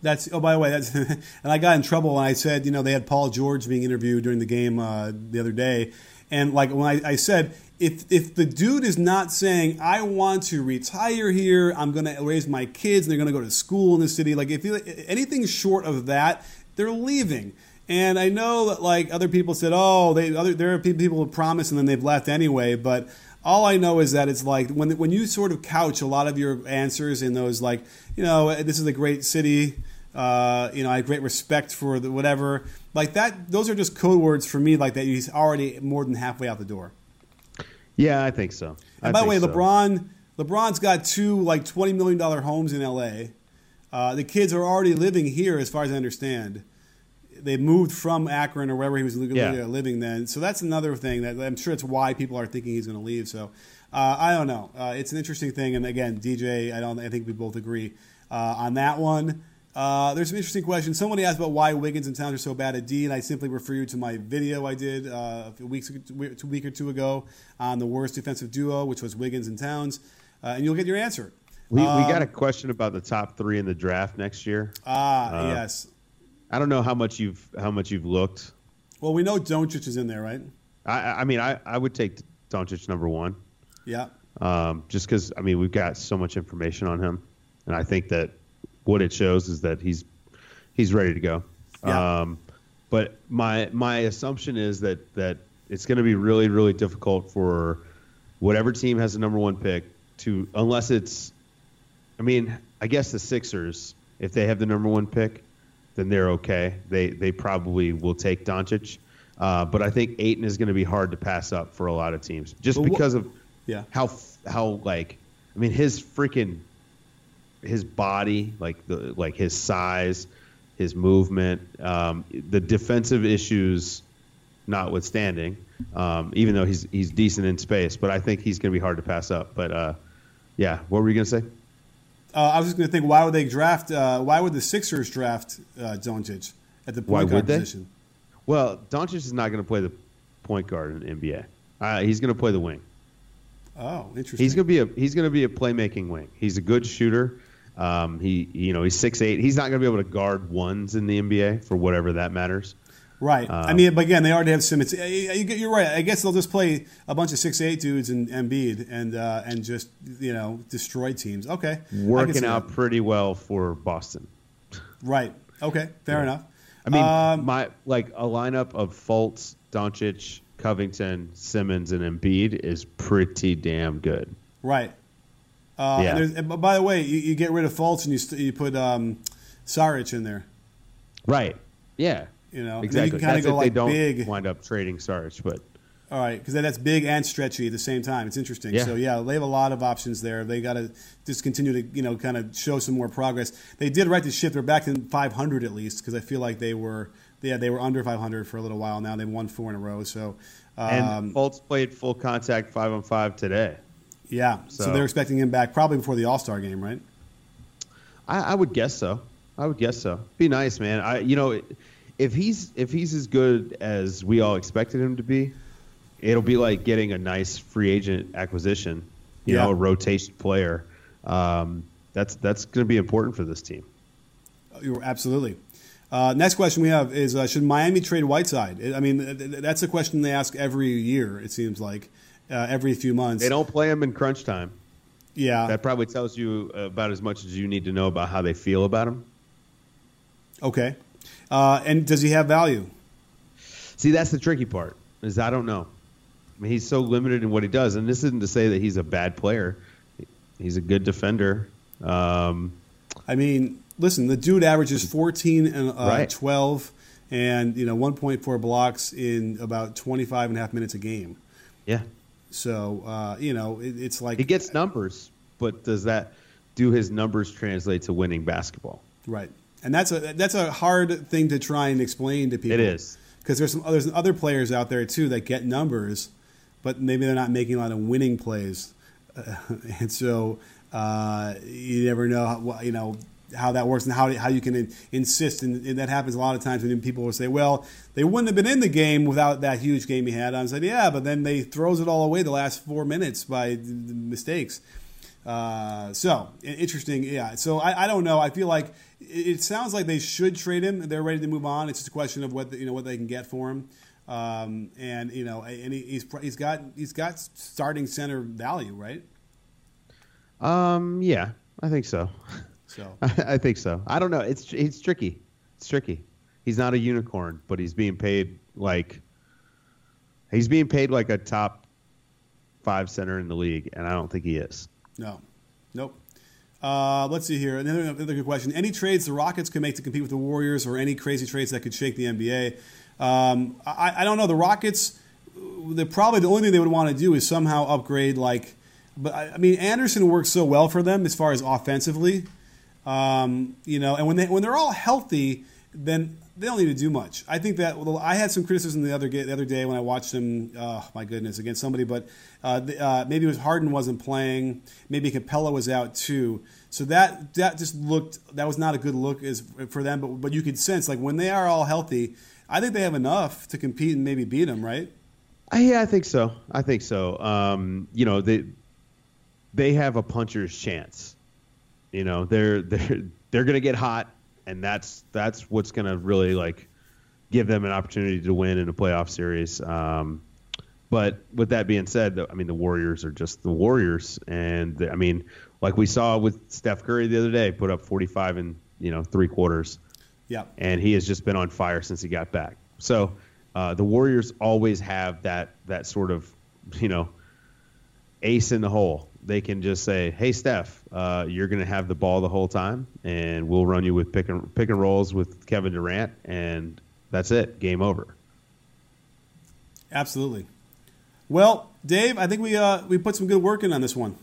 that's oh by the way that's and I got in trouble when I said you know they had Paul George being interviewed during the game uh, the other day, and like when I, I said if if the dude is not saying I want to retire here, I'm going to raise my kids and they're going to go to school in the city, like if you, anything short of that, they're leaving. And I know that like other people said, oh, they other there are people who promise and then they've left anyway, but all I know is that it's like when when you sort of couch a lot of your answers in those like you know this is a great city, uh, you know I have great respect for the whatever like that. Those are just code words for me like that. He's already more than halfway out the door. Yeah, I think so. And by the way, so. LeBron LeBron's got two like twenty million dollar homes in L.A. Uh, the kids are already living here, as far as I understand they moved from Akron or wherever he was yeah. living then. So that's another thing that I'm sure it's why people are thinking he's going to leave. So uh, I don't know. Uh, it's an interesting thing, and again, DJ, I don't. I think we both agree uh, on that one. Uh, there's some interesting questions. Somebody asked about why Wiggins and Towns are so bad at D, and I simply refer you to my video I did uh, a week, a week or two ago on the worst defensive duo, which was Wiggins and Towns, uh, and you'll get your answer. We, um, we got a question about the top three in the draft next year. Ah, yes. I don't know how much you've how much you've looked. Well, we know Doncic is in there, right? I, I mean, I, I would take Doncic number one. Yeah. Um, just because I mean we've got so much information on him, and I think that what it shows is that he's he's ready to go. Yeah. Um, but my my assumption is that that it's going to be really really difficult for whatever team has the number one pick to unless it's I mean I guess the Sixers if they have the number one pick then they're okay. They they probably will take Doncic, uh, but I think Ayton is going to be hard to pass up for a lot of teams just because of yeah how how like I mean his freaking his body like the like his size, his movement, um, the defensive issues notwithstanding. Um, even though he's he's decent in space, but I think he's going to be hard to pass up. But uh, yeah, what were you going to say? Uh, I was just going to think, why would they draft? Uh, why would the Sixers draft uh, Doncic at the point guard position? Well, Doncic is not going to play the point guard in the NBA. Uh, he's going to play the wing. Oh, interesting. He's going to be a he's going to be a playmaking wing. He's a good shooter. Um, he you know he's six eight. He's not going to be able to guard ones in the NBA for whatever that matters. Right. Um, I mean, but again, they already have Simmons. You're right. I guess they'll just play a bunch of six eight dudes and Embiid and uh, and just you know destroy teams. Okay. Working out that. pretty well for Boston. Right. Okay. Fair yeah. enough. I mean, um, my like a lineup of Fultz, Doncic, Covington, Simmons, and Embiid is pretty damn good. Right. Uh, Yeah. and and by the way, you, you get rid of Fultz and you st- you put um, Saric in there. Right. Yeah. You know, and you exactly. can kinda go, if like, they don't big. wind up trading Sarge, but All right, because that's big and stretchy at the same time. It's interesting. Yeah. So yeah, they have a lot of options there. They got to just continue to you know kind of show some more progress. They did right to ship. They're back in 500 at least because I feel like they were yeah they were under 500 for a little while now. They've won four in a row. So and um, Fultz played full contact five on five today. yeah, so. so- they're expecting him back probably before the All Star game, right? I, I would guess so. I would guess so. Be nice, man. I you know if he's if he's as good as we all expected him to be, it'll be like getting a nice free agent acquisition. You Yeah. know, a rotation player. Um, that's that's going to be important for this team. Absolutely. Uh, next question we have is: uh, Should Miami trade Whiteside? I mean, th- th- that's a question they ask every year. It seems like uh, every few months. They don't play him in crunch time. yeah. That probably tells you about as much as you need to know about how they feel about him. okay. Uh, and does he have value? See, that's the tricky part. Is I don't know. I mean, he's so limited in what he does, and this isn't to say that he's a bad player. He's a good defender. Um, I mean, listen, the dude averages 14 and uh, Right. 12 and, you know, 1.4 blocks in about 25 and a half minutes a game. yeah, So, uh, you know, it, it's like he gets numbers, but does that do his numbers translate to winning basketball? right. And that's a that's a hard thing to try and explain to people. It is. because there's some there's other players out there too that get numbers, but maybe they're not making a lot of winning plays, uh, and so uh, you never know how, you know how that works and how how you can in, insist and, and that happens a lot of times when people will say, well, they wouldn't have been in the game without that huge game he had. I said, yeah, but then they throws it all away the last four minutes by mistakes. Uh, so interesting, yeah. So I, I don't know. I feel like it, sounds like they should trade him. They're ready to move on. It's just a question of what the, you know what they can get for him. Um, and you know, and he, he's he's got he's got starting center value, right? Um, yeah, I think so. So I think so. I don't know. It's it's tricky. It's tricky. He's not a unicorn, but he's being paid like he's being paid like a top five center in the league, and I don't think he is. No, nope. Uh, let's see here. Another, another good question. Any trades the Rockets could make to compete with the Warriors, or any crazy trades that could shake the NBA? Um, I, I don't know. The Rockets, they're probably the only thing they would want to do is somehow upgrade. Like, but I, I mean, Anderson works so well for them as far as offensively. Um, you know, and when they when they're all healthy, then they don't need to do much. I think that well, I had some criticism the other the other day when I watched them. Oh my goodness, against somebody, but uh, the, uh, maybe it was Harden wasn't playing. Maybe Capela was out too. So that that just looked that was not a good look as for them. But but you could sense like when they are all healthy, I think they have enough to compete and maybe beat them. Right? Uh, yeah, I think so. I think so. Um, you know, they they have a puncher's chance. You know, they're they're they're gonna get hot, and that's that's what's gonna really like give them an opportunity to win in a playoff series. Um, but with that being said, I mean the Warriors are just the Warriors, and I mean, like we saw with Steph Curry the other day, put up 45 in you know three quarters Yeah. and he has just been on fire since he got back. So uh, the Warriors always have that that sort of you know ace in the hole. They can just say, "Hey, Steph, uh, you're going to have the ball the whole time, and we'll run you with pick and pick and rolls with Kevin Durant, and that's it. Game over." Absolutely. Well, Dave, I think we uh, we put some good work in on this one.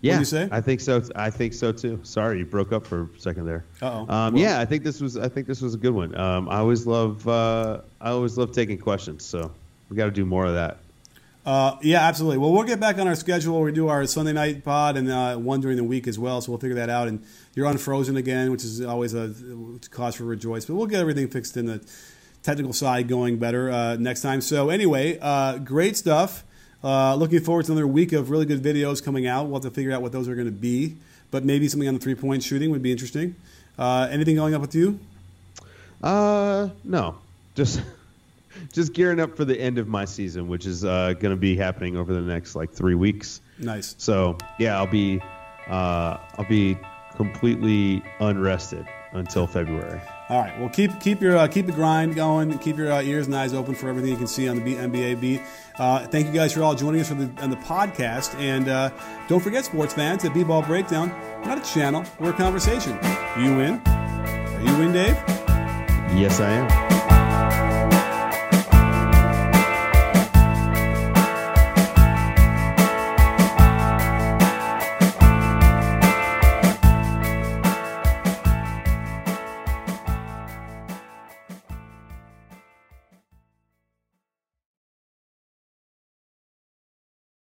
Yeah, you say? I think so. I think so too. Sorry, you broke up for a second there. Uh-oh. Um, Well- yeah, I think this was. I think this was a good one. Um, I always love. Uh, I always love taking questions. So we got to do more of that. Uh, yeah, absolutely. Well, we'll get back on our schedule. We do our Sunday night pod and uh, one during the week as well. So we'll figure that out. And you're unfrozen again, which is always a cause for rejoice. But we'll get everything fixed in the technical side going better uh, next time. So anyway, uh, great stuff. Uh, looking forward to another week of really good videos coming out. We'll have to figure out what those are going to be. But maybe something on the three point shooting would be interesting. Uh, anything going up with you? Uh, no, just just gearing up for the end of my season, which is uh, going to be happening over the next like three weeks. Nice. So yeah, I'll be uh, I'll be completely unrested until February. All right. Well, keep keep your uh, keep the grind going. Keep your uh, ears and eyes open for everything you can see on the B- NBA beat. Uh, thank you guys for all joining us for the, on the podcast. And uh, don't forget, sports fans, at B-Ball Breakdown, we're not a channel, we're a conversation. You win? Are you in, Dave? Yes, I am.